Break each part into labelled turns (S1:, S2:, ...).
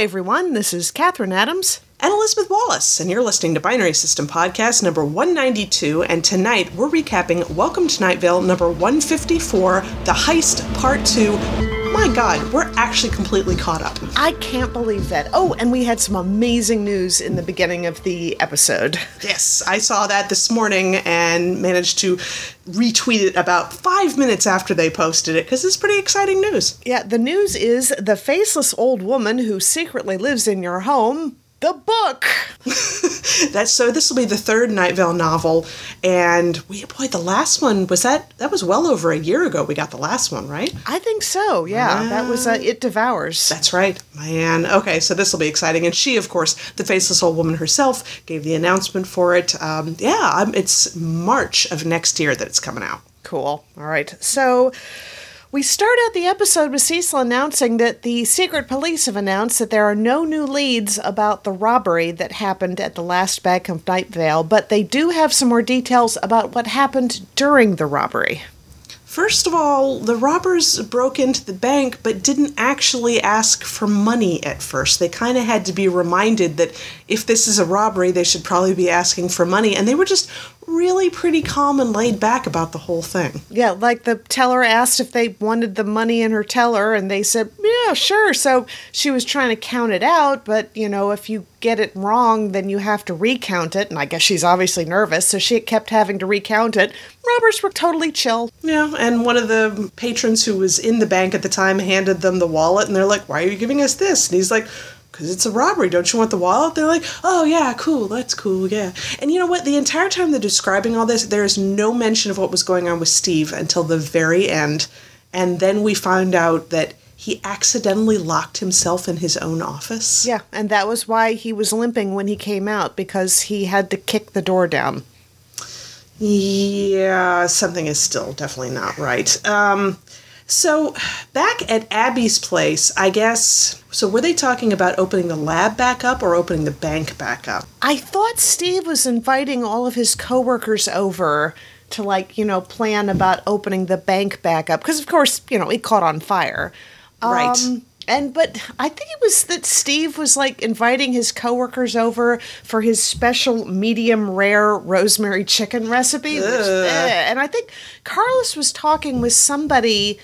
S1: Everyone. This is Kathryn Adams.
S2: And Elizabeth Wallace, and you're listening to Binary System Podcast number 192. And tonight we're recapping Welcome to Night Vale number 154, The Heist Part 2. My God, we're actually completely caught up.
S1: I can't believe that. Oh, and we had some amazing news in the beginning of the episode.
S2: Yes, I saw that this morning and managed to retweet it about five minutes after they posted it because it's pretty exciting news.
S1: Yeah, the news is the faceless old woman who secretly lives in your home the book.
S2: That's so. This will be the third Night Vale novel, and we boy, the last one was that. That was well over a year ago. We got the last one, right?
S1: I think so. Yeah, that was uh, It Devours.
S2: That's right, man. Okay, so this will be exciting, and she, of course, the faceless old woman herself, gave the announcement for it. Um, yeah, um, it's March of next year that it's coming out.
S1: Cool. All right, so. We start out the episode with Cecil announcing that the secret police have announced that there are no new leads about the robbery that happened at the last bank of Night Vale, but they do have some more details about what happened during the robbery.
S2: First of all, the robbers broke into the bank but didn't actually ask for money at first. They kind of had to be reminded that if this is a robbery, they should probably be asking for money. And they were just really pretty calm and laid back about the whole thing.
S1: Yeah, like the teller asked if they wanted the money in her teller, and they said, yeah, sure. So she was trying to count it out, but you know, if you get it wrong, then you have to recount it. And I guess she's obviously nervous, so she kept having to recount it. Robbers were totally chill.
S2: Yeah, and one of the patrons who was in the bank at the time handed them the wallet, and they're like, Why are you giving us this? And he's like, because it's a robbery. Don't you want the wallet? They're like, oh, yeah, cool, that's cool, yeah. And you know what? The entire time they're describing all this, there is no mention of what was going on with Steve until the very end. And then we find out that he accidentally locked himself in his own office.
S1: Yeah, and that was why he was limping when he came out, because he had to kick the door down.
S2: Yeah, something is still definitely not right. Um, so, back at Abby's place, I guess. So, were they talking about opening the lab back up or opening the bank back up?
S1: I thought Steve was inviting all of his coworkers over to, like, you know, plan about opening the bank back up. Because, of course, you know, it caught on fire.
S2: Right.
S1: Um, and but I think it was that Steve was like inviting his coworkers over for his special medium rare rosemary chicken recipe. Which, eh, and I think Carlos was talking with somebody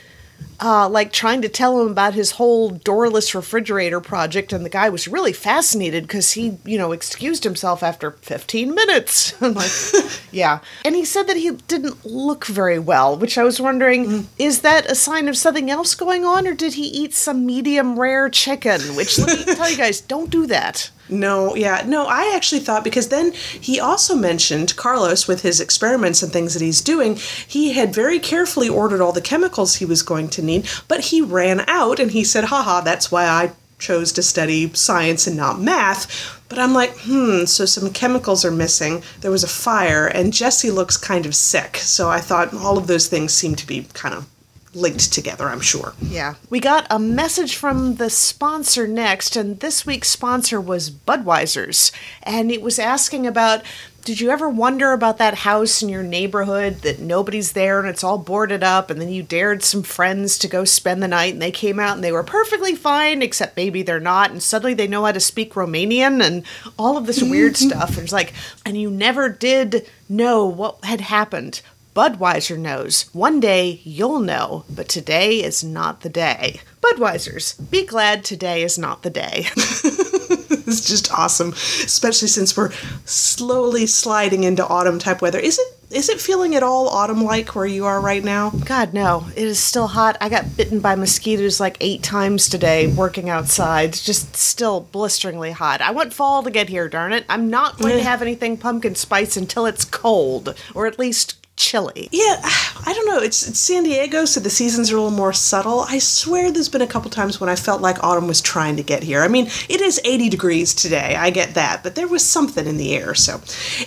S1: uh, like trying to tell him about his whole doorless refrigerator project, and the guy was really fascinated because he, you know, excused himself after 15 minutes. I'm like, yeah. And he said that he didn't look very well, which I was wondering, is that a sign of something else going on, or did he eat some medium rare chicken? Which, let me tell you guys, don't do that.
S2: No, yeah, no, I actually thought because then he also mentioned Carlos with his experiments and things that he's doing, he had very carefully ordered all the chemicals he was going to need, but he ran out and he said, haha, that's why I chose to study science and not math. But I'm like, hmm, so some chemicals are missing. There was a fire, and Jesse looks kind of sick. So I thought all of those things seem to be kind of linked together, I'm sure.
S1: Yeah. We got a message from the sponsor next, and this week's sponsor was Budweiser's. And it was asking about did you ever wonder about that house in your neighborhood that nobody's there and it's all boarded up, and then you dared some friends to go spend the night and they came out and they were perfectly fine, except maybe they're not, and suddenly they know how to speak Romanian and all of this weird stuff. And it's like, and you never did know what had happened. Budweiser knows. One day you'll know, but today is not the day. Budweiser's, be glad today is not the day.
S2: it's just awesome, especially since we're slowly sliding into autumn type weather. Is it is it feeling at all autumn like where you are right now?
S1: God, no. It is still hot. I got bitten by mosquitoes like eight times today working outside. It's just still blisteringly hot. I want fall to get here, darn it. I'm not going to have anything pumpkin spice until it's cold, or at least chilly.
S2: Yeah, I don't know. It's, it's San Diego, so the seasons are a little more subtle. I swear there's been a couple times when I felt like autumn was trying to get here. I mean, it is 80 degrees today. I get that, but there was something in the air. So,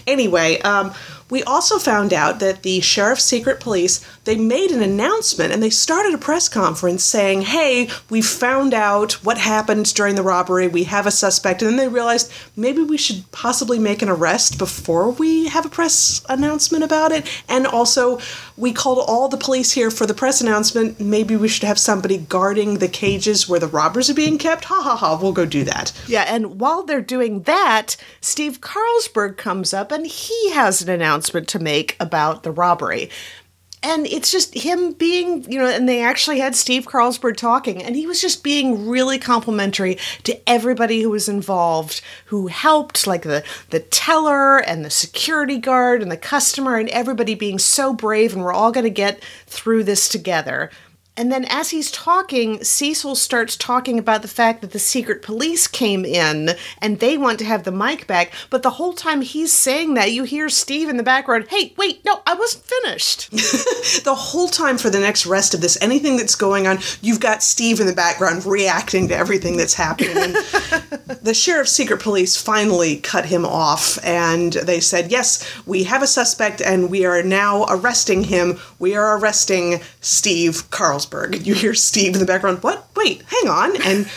S2: anyway, um, We also found out that the sheriff's secret police, they made an announcement and they started a press conference saying, "Hey, we found out what happened during the robbery. We have a suspect." And then they realized maybe we should possibly make an arrest before we have a press announcement about it. And also, we called all the police here for the press announcement. Maybe we should have somebody guarding the cages where the robbers are being kept. Ha ha ha, we'll go do that.
S1: Yeah, and while they're doing that, Steve Carlsberg comes up and he has an announcement to make about the robbery. And it's just him being, you know, and they actually had Steve Carlsberg talking, and he was just being really complimentary to everybody who was involved, who helped, like the the teller and the security guard and the customer, and everybody being so brave, and we're all going to get through this together. And then as he's talking, Cecil starts talking about the fact that the secret police came in and they want to have the mic back. But the whole time he's saying that, you hear Steve in the background, hey, wait, no, I wasn't finished.
S2: the whole time for the next rest of this, anything that's going on, you've got Steve in the background reacting to everything that's happening. The sheriff's secret police finally cut him off and they said, yes, we have a suspect and we are now arresting him. We are arresting Steve Carlsberg. You hear Steve in the background, what? Wait, hang on. And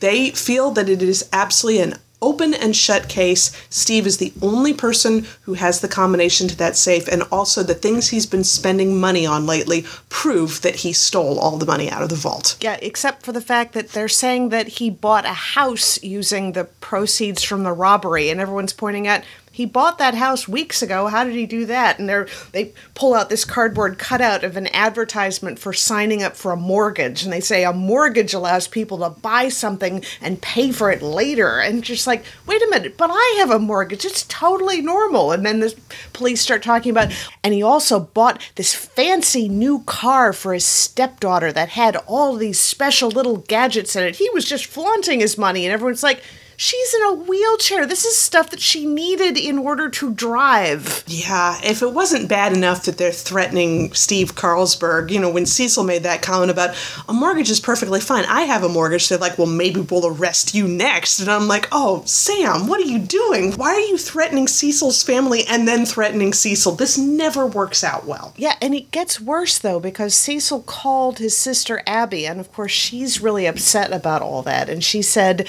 S2: they feel that it is absolutely an open and shut case. Steve is the only person who has the combination to that safe, and also the things he's been spending money on lately prove that he stole all the money out of the vault.
S1: Yeah, except for the fact that they're saying that he bought a house using the proceeds from the robbery, and everyone's pointing out he bought that house weeks ago. How did he do that? And they they pull out this cardboard cutout of an advertisement for signing up for a mortgage, and they say a mortgage allows people to buy something and pay for it later. And just like, wait a minute, but I have a mortgage. It's totally normal. And then the police start talking about, and he also bought this fancy new car for his stepdaughter that had all these special little gadgets in it. He was just flaunting his money, and everyone's like She's in a wheelchair. This is stuff that she needed in order to drive.
S2: Yeah, if it wasn't bad enough that they're threatening Steve Carlsberg, you know, when Cecil made that comment about a mortgage is perfectly fine. I have a mortgage. They're like, well, maybe we'll arrest you next. And I'm like, oh, Sam, what are you doing? Why are you threatening Cecil's family and then threatening Cecil? This never works out well.
S1: Yeah, and it gets worse though because Cecil called his sister Abby, and of course, she's really upset about all that. And she said,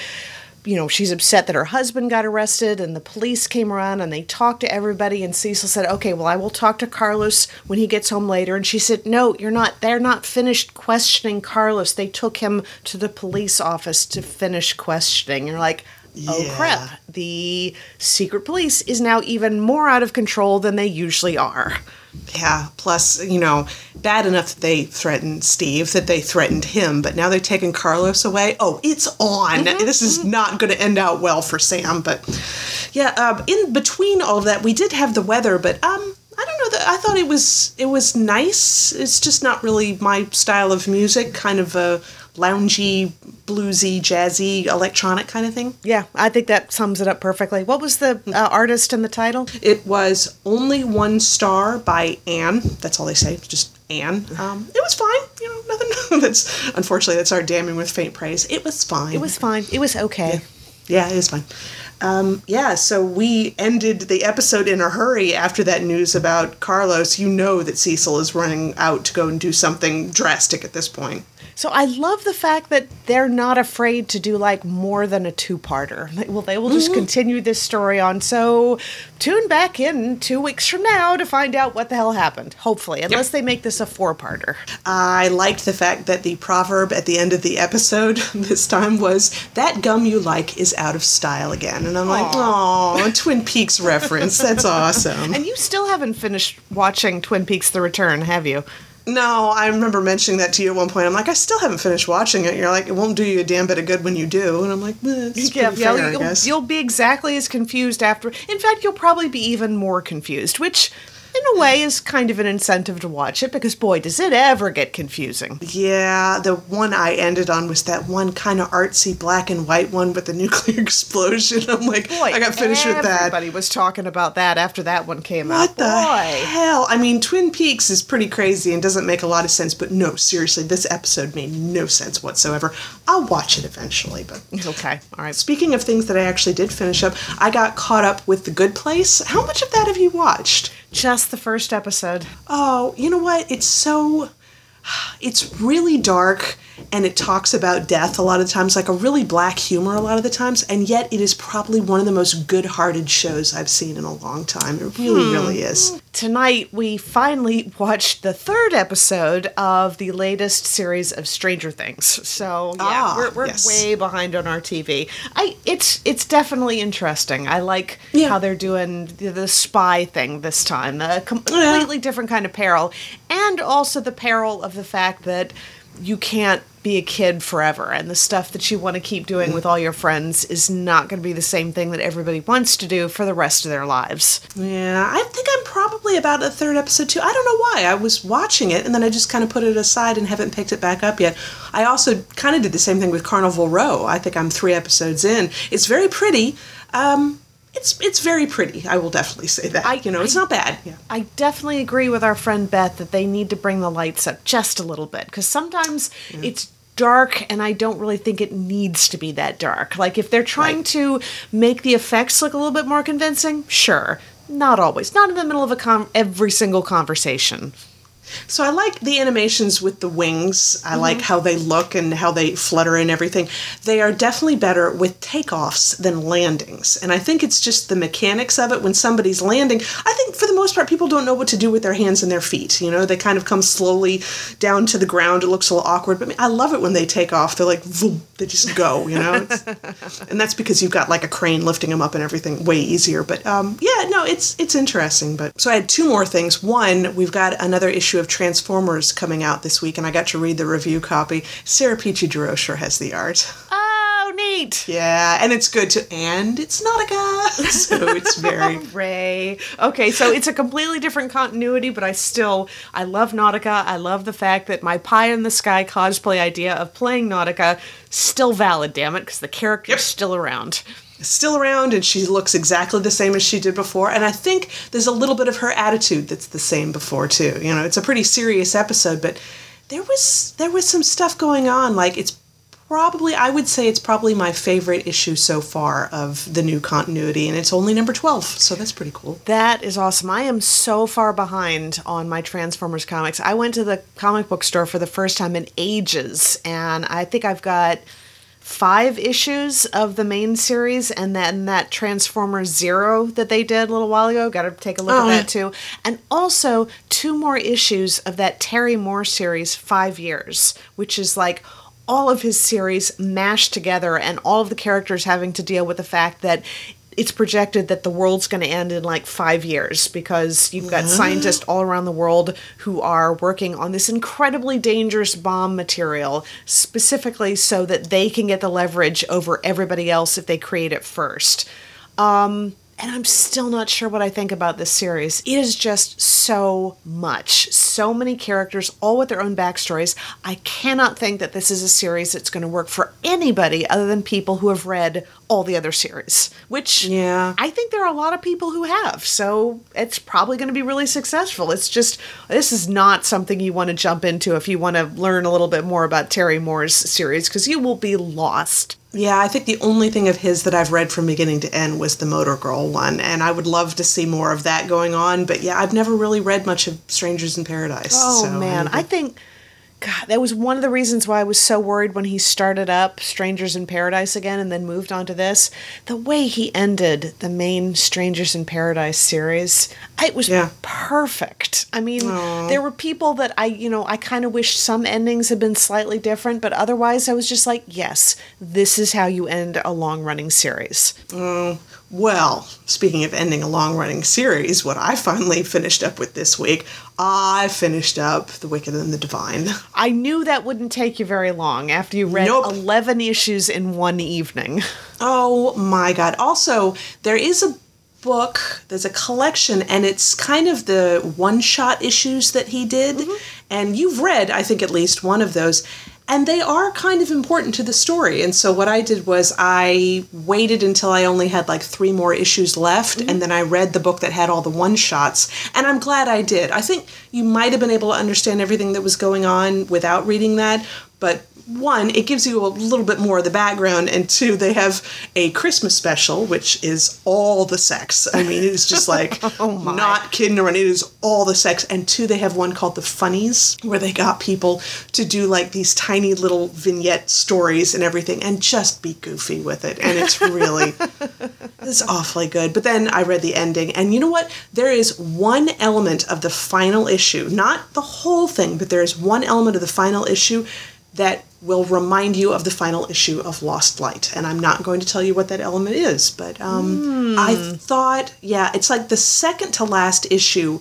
S1: you know, she's upset that her husband got arrested and the police came around and they talked to everybody. And Cecil said, okay, well, I will talk to Carlos when he gets home later. And she said, no, you're not, they're not finished questioning Carlos. They took him to the police office to finish questioning. You're like, oh
S2: Yeah.
S1: crap, the secret police is now even more out of control than they usually are.
S2: Yeah, plus, you know, bad enough that they threatened Steve, that they threatened him, but now they're taking Carlos away. Oh, it's on. This is not going to end out well for Sam, but yeah, um, in between all of that, we did have the weather, but um, I don't know that I thought it was it was nice. It's just not really my style of music, kind of a loungy, bluesy, jazzy, electronic kind of thing.
S1: Yeah, I think that sums it up perfectly. What was the uh, artist and the title?
S2: It was only one star by Anne. That's all they say, just Anne. Um, it was fine. You know, nothing. that's unfortunately that's our damning with faint praise. It was fine.
S1: It was fine. It was okay.
S2: Yeah, it was fine. Um, yeah, so we ended the episode in a hurry after that news about Carlos. You know that Cecil is running out to go and do something drastic at this point.
S1: So I love the fact that they're not afraid to do like more than a two-parter. Like, Well, they will just mm-hmm. continue this story on. So tune back in two weeks from now to find out what the hell happened. Hopefully, unless they make this a four-parter.
S2: I liked the fact that the proverb at the end of the episode this time was that gum you like is out of style again. And I'm like, oh, Twin Peaks reference. That's awesome.
S1: And you still haven't finished watching Twin Peaks: The Return, have you?
S2: No, I remember mentioning that to you at one point. I'm like, I still haven't finished watching it. You're like, it won't do you a damn bit of good when you do. And I'm like, eh, it's pretty fair,
S1: you'll,
S2: guess.
S1: you'll be exactly as confused after. In fact, you'll probably be even more confused, which, in a way, is kind of an incentive to watch it because, boy, does it ever get confusing.
S2: Yeah, the one I ended on was that one kind of artsy black and white one with the nuclear explosion. I'm like,
S1: Boy,
S2: I got finished with that.
S1: Everybody was talking about that after that one came out.
S2: What the
S1: Boy.
S2: hell? I mean, Twin Peaks is pretty crazy and doesn't make a lot of sense, but no, seriously, this episode made no sense whatsoever. I'll watch it eventually, but.
S1: Okay, all right.
S2: Speaking of things that I actually did finish up, I got caught up with The Good Place. How much of that have you watched?
S1: Just the first episode.
S2: Oh, you know what? It's so. It's really dark and it talks about death a lot of times, like a really black humor a lot of the times, and yet it is probably one of the most good hearted shows I've seen in a long time. It really, hmm. really is.
S1: Tonight, we finally watched the third episode of the latest series of Stranger Things. So, yeah, ah, we're, we're yes. way behind on our TV. I It's it's definitely interesting. I like yeah. how they're doing the, the, spy thing this time, a completely yeah. different kind of peril, and also the peril of the fact that you can't be a kid forever and the stuff that you want to keep doing with all your friends is not going to be the same thing that everybody wants to do for the rest of their lives.
S2: Yeah, I think probably about a third episode too. I don't know why. I was watching it and then I just kind of put it aside and haven't picked it back up yet. I also kind of did the same thing with Carnival Row. I think I'm 3 episodes in. It's very pretty. Um it's it's very pretty. I will definitely say that. I, you know, it's I, not bad.
S1: Yeah. I definitely agree with our friend Beth that they need to bring the lights up just a little bit because sometimes yeah. it's dark and I don't really think it needs to be that dark. Like if they're trying right. to make the effects look a little bit more convincing, sure. Not always. Not in the middle of a com- every single conversation.
S2: So I like the animations with the wings. I mm-hmm. like how they look and how they flutter and everything. They are definitely better with takeoffs than landings. And I think it's just the mechanics of it when somebody's landing. I think for the most part people don't know what to do with their hands and their feet. You know, they kind of come slowly down to the ground. It looks a little awkward, but I love it when they take off. They're like, Voom, they just go, you know? and that's because you've got like a crane lifting them up and everything way easier. But um, yeah, no, it's it's interesting. But so I had two more things. One, we've got another issue issue of Transformers coming out this week, and I got to read the review copy. Sara Pitre-Durocher has the art.
S1: Oh, neat!
S2: Yeah, and it's good to, and it's Nautica, so it's very
S1: Ray. Okay, so it's a completely different continuity, but I still I love Nautica. I love the fact that my pie in the sky cosplay idea of playing Nautica still valid. Damn it, because the character's yep. still around
S2: still around and she looks exactly the same as she did before. And i think there's a little bit of her attitude that's the same before too. You know it's a pretty serious episode but there was there was some stuff going on. Like it's probably i would say it's probably my favorite issue so far of the new continuity and it's only number 12 so that's pretty cool.
S1: That is awesome. I am so far behind on my transformers comics. I went to the comic book store for the first time in ages and i think i've got five issues of the main series and then that Transformers Zero that they did a little while ago. Got to take a look oh, at that too. And also two more issues of that Terry Moore series, Five Years, which is like all of his series mashed together and all of the characters having to deal with the fact that it's projected that the world's going to end in like five years because you've got scientists all around the world who are working on this incredibly dangerous bomb material specifically so that they can get the leverage over everybody else if they create it first. Um, and I'm still not sure what I think about this series. It is just so much. So many characters, all with their own backstories. I cannot think that this is a series that's going to work for anybody other than people who have read all the other series, which yeah. I think there are a lot of people who have. So it's probably going to be really successful. It's just, this is not something you want to jump into if you want to learn a little bit more about Terry Moore's series because you will be lost.
S2: Yeah, I think the only thing of his that I've read from beginning to end was the Motor Girl one, and I would love to see more of that going on. But yeah, I've never really read much of Strangers in Paradise.
S1: Oh so man, I think God, that was one of the reasons why I was so worried when he started up Strangers in Paradise again and then moved on to this. The way he ended the main Strangers in Paradise series, it was yeah. perfect. I mean, Aww. there were people that I, you know, I kind of wish some endings had been slightly different, but otherwise I was just like, yes, this is how you end a long running series.
S2: Oh, well, speaking of ending a long running series, what I finally finished up with this week, I finished up The Wicked and the Divine.
S1: I knew that wouldn't take you very long after you read nope. 11 issues in one evening.
S2: Oh my god. Also, there is a book, there's a collection, and it's kind of the one shot issues that he did. Mm-hmm. And you've read, I think, at least one of those and they are kind of important to the story. And so what I did was I waited until I only had like three more issues left, mm-hmm. and then I read the book that had all the one shots. And I'm glad I did. I think you might have been able to understand everything that was going on without reading that, but one, it gives you a little bit more of the background, and two, they have a Christmas special, which is all the sex. I mean, it is just like
S1: Oh,
S2: not kidding around. It is all the sex. And two, they have one called the Funnies, where they got people to do like these tiny little vignette stories and everything, and just be goofy with it. And it's really, it's awfully good. But then I read the ending, and you know what? There is one element of the final issue, not the whole thing, but there is one element of the final issue that will remind you of the final issue of Lost Light. And I'm not going to tell you what that element is, but um, I thought, yeah, it's like the second to last issue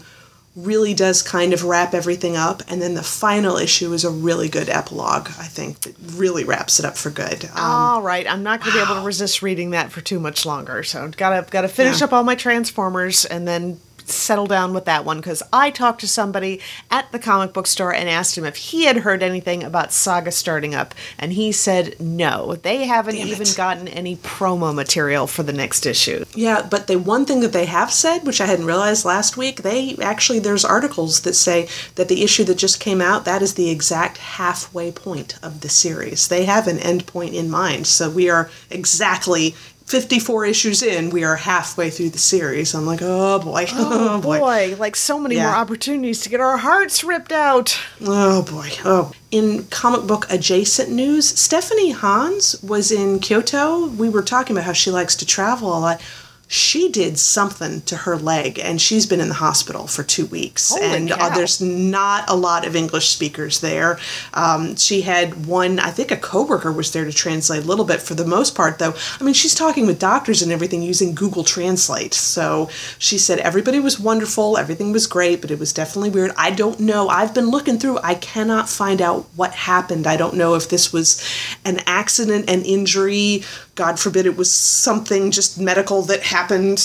S2: really does kind of wrap everything up, and then the final issue is a really good epilogue. I think that really wraps it up for good. Um,
S1: All right, I'm not going to be able to resist reading that for too much longer. So gotta gotta finish
S2: Yeah.
S1: up all my Transformers and then settle down with that one because I talked to somebody at the comic book store and asked him if he had heard anything about Saga starting up, and he said no. They haven't
S2: Damn
S1: even
S2: it.
S1: gotten any promo material for the next issue.
S2: Yeah, but the one thing that they have said, which I hadn't realized last week, they actually there's articles that say that the issue that just came out that is the exact halfway point of the series. They have an end point in mind, so we are exactly 54 issues in. We are halfway through the series. I'm like, oh boy, oh, oh
S1: Boy, like so many more opportunities to get our hearts ripped out.
S2: Oh boy. Oh. In comic book adjacent news, Stephanie Hans was in Kyoto. We were talking about how she likes to travel a lot. She did something to her leg and she's been in the hospital for two weeks.
S1: Holy
S2: and uh, there's not a lot of English speakers there. Um, she had one, I think a coworker was there to translate a little bit for the most part, though. I mean, she's talking with doctors and everything using Google Translate. So she said everybody was wonderful, everything was great, but it was definitely weird. I don't know. I've been looking through, I cannot find out what happened. I don't know if this was an accident, an injury. God forbid it was something just medical that happened.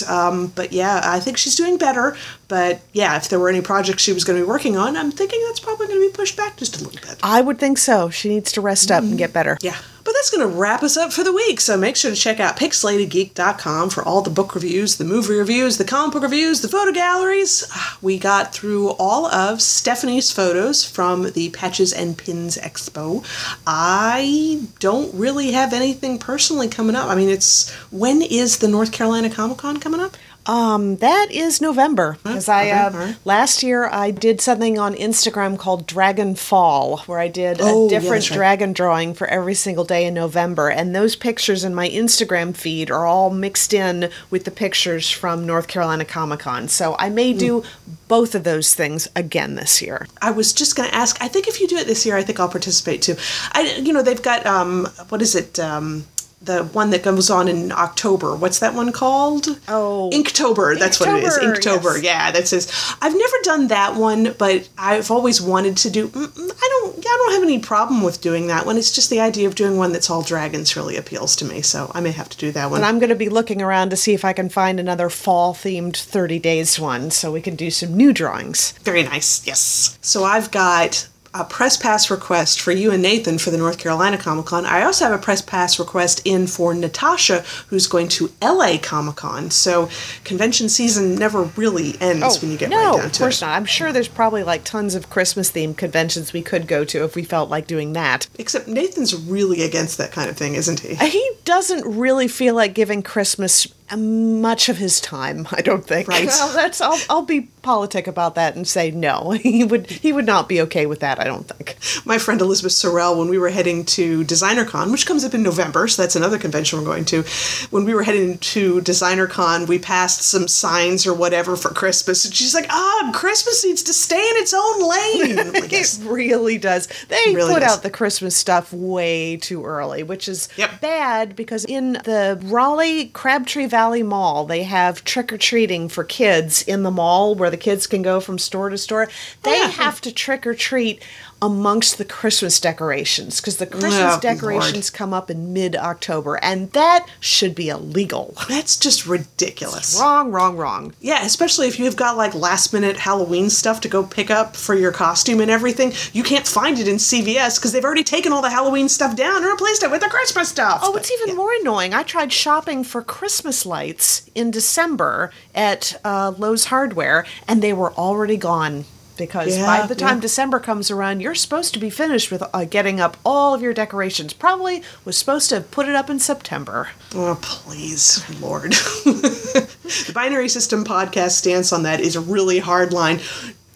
S2: Um, but yeah, I think she's doing better. But yeah, if there were any projects she was going to be working on, I'm thinking that's probably going to be pushed back just a little bit.
S1: I would think so. She needs to rest up and get better.
S2: Yeah. That's going to wrap us up for the week. So make sure to check out pixelatedgeek.com for all the book reviews, the movie reviews, the comic book reviews, the photo galleries. Ah, We got through all of Stephanie's photos from the Patches and Pins Expo. I don't really have anything personally coming up. I mean, it's when is the North Carolina Comic Con coming up?
S1: Um, that is November because I uh, last year I did something on Instagram called Dragon Fall where I did
S2: Oh,
S1: a
S2: yeah,
S1: different
S2: that's right.
S1: dragon drawing for every single day in November, and those pictures in my Instagram feed are all mixed in with the pictures from North Carolina Comic Con. So I may do
S2: Hmm.
S1: both of those things again this year.
S2: I was just going to ask. I think if you do it this year, I think I'll participate too. I, you know, they've got um, what is it? Um, the one that goes on in October. What's that one called?
S1: Oh.
S2: Inktober. That's what it is.
S1: Inktober,
S2: Inktober.
S1: yes.
S2: Yeah, that says. I've never done that one, but I've always wanted to do. mm, mm, I don't. I don't have any problem with doing that one. It's just the idea of doing one that's all dragons really appeals to me. So I may have to do that one.
S1: And I'm going to be looking around to see if I can find another fall themed 30 days one so we can do some new drawings.
S2: Very nice. Yes. So I've got a press pass request for you and Nathan for the North Carolina Comic Con. I also have a press pass request in for Natasha, who's going to LA Comic Con. So convention season never really ends oh, when you get
S1: Oh, no,
S2: right down to it.
S1: No, of course not. I'm sure there's probably like tons of Christmas themed conventions we could go to if we felt like doing that.
S2: Except Nathan's really against that kind of thing, isn't he?
S1: He doesn't really feel like giving Christmas much of his time. I don't think.
S2: Right.
S1: Well, that's I'll, I'll be politic about that and say no. He would he would not be okay with that. I don't think.
S2: my friend Elizabeth Sorrell, when we were heading to Designer Con, which comes up in November, so that's another convention we're going to. When we were heading to Designer Con, we passed some signs or whatever for Christmas, and she's like, "Ah, Christmas needs to stay in its own lane." Like, "Yes."
S1: It really does. They
S2: Really
S1: put
S2: does.
S1: out the Christmas stuff way too early, which is
S2: Yep.
S1: bad because in the Raleigh Crabtree Valley Mall, they have trick or treating for kids in the mall where the kids can go from store to store. They oh,
S2: yeah.
S1: have to trick or treat amongst the Christmas decorations because the Christmas
S2: Oh,
S1: decorations come up in mid October, and that should be illegal.
S2: That's just ridiculous.
S1: wrong, wrong, wrong.
S2: Yeah, especially if you've got like last minute Halloween stuff to go pick up for your costume and everything. You can't find it in CVS because they've already taken all the Halloween stuff down and replaced it with the Christmas stuff.
S1: Oh,
S2: But,
S1: it's even
S2: yeah.
S1: more annoying. I tried shopping for Christmas lights in December at uh, Lowe's Hardware, and they were already gone. Because
S2: Yeah,
S1: by the time
S2: yeah.
S1: December comes around, you're supposed to be finished with uh, getting up all of your decorations. Probably was supposed to put it up in September.
S2: Oh, please, Lord. the binary system podcast stance on that is a really hard line.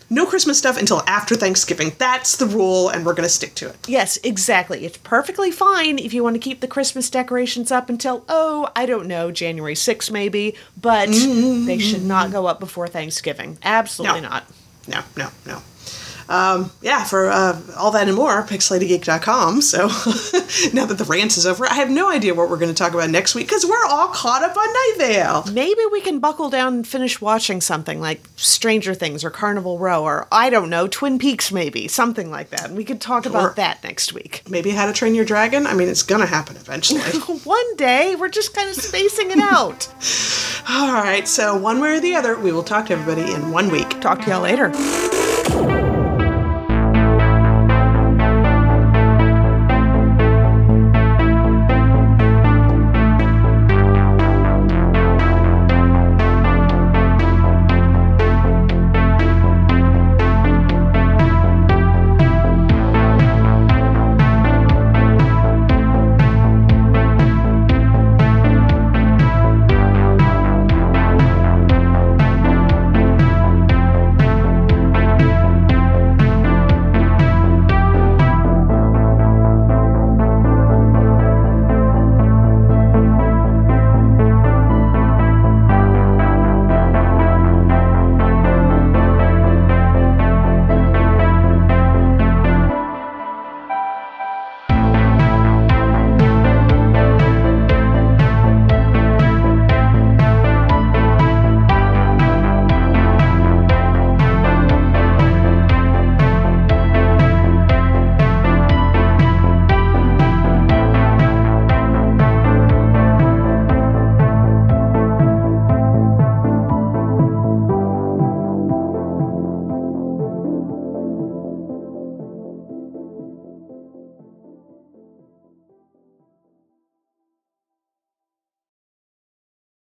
S2: No Christmas stuff until after Thanksgiving. That's the rule, and we're going to stick to it.
S1: Yes, exactly. It's perfectly fine if you want to keep the Christmas decorations up until, oh, I don't know, January 6th maybe, but they should not go up before Thanksgiving. Absolutely
S2: No.
S1: not.
S2: No, no, no. Um, yeah, for uh, all that and more, pixelatedgeek.com. So now that the rant is over, I have no idea what we're going to talk about next week because we're all caught up on Night Vale.
S1: Maybe we can buckle down and finish watching something like Stranger Things or Carnival Row or, I don't know, Twin Peaks maybe, something like that. And we could talk about that next week.
S2: Maybe How to Train Your Dragon. I mean, it's going to happen eventually.
S1: One day, we're just kind of spacing it out.
S2: all right, so one way or the other, we will talk to everybody in one week.
S1: Talk to y'all later.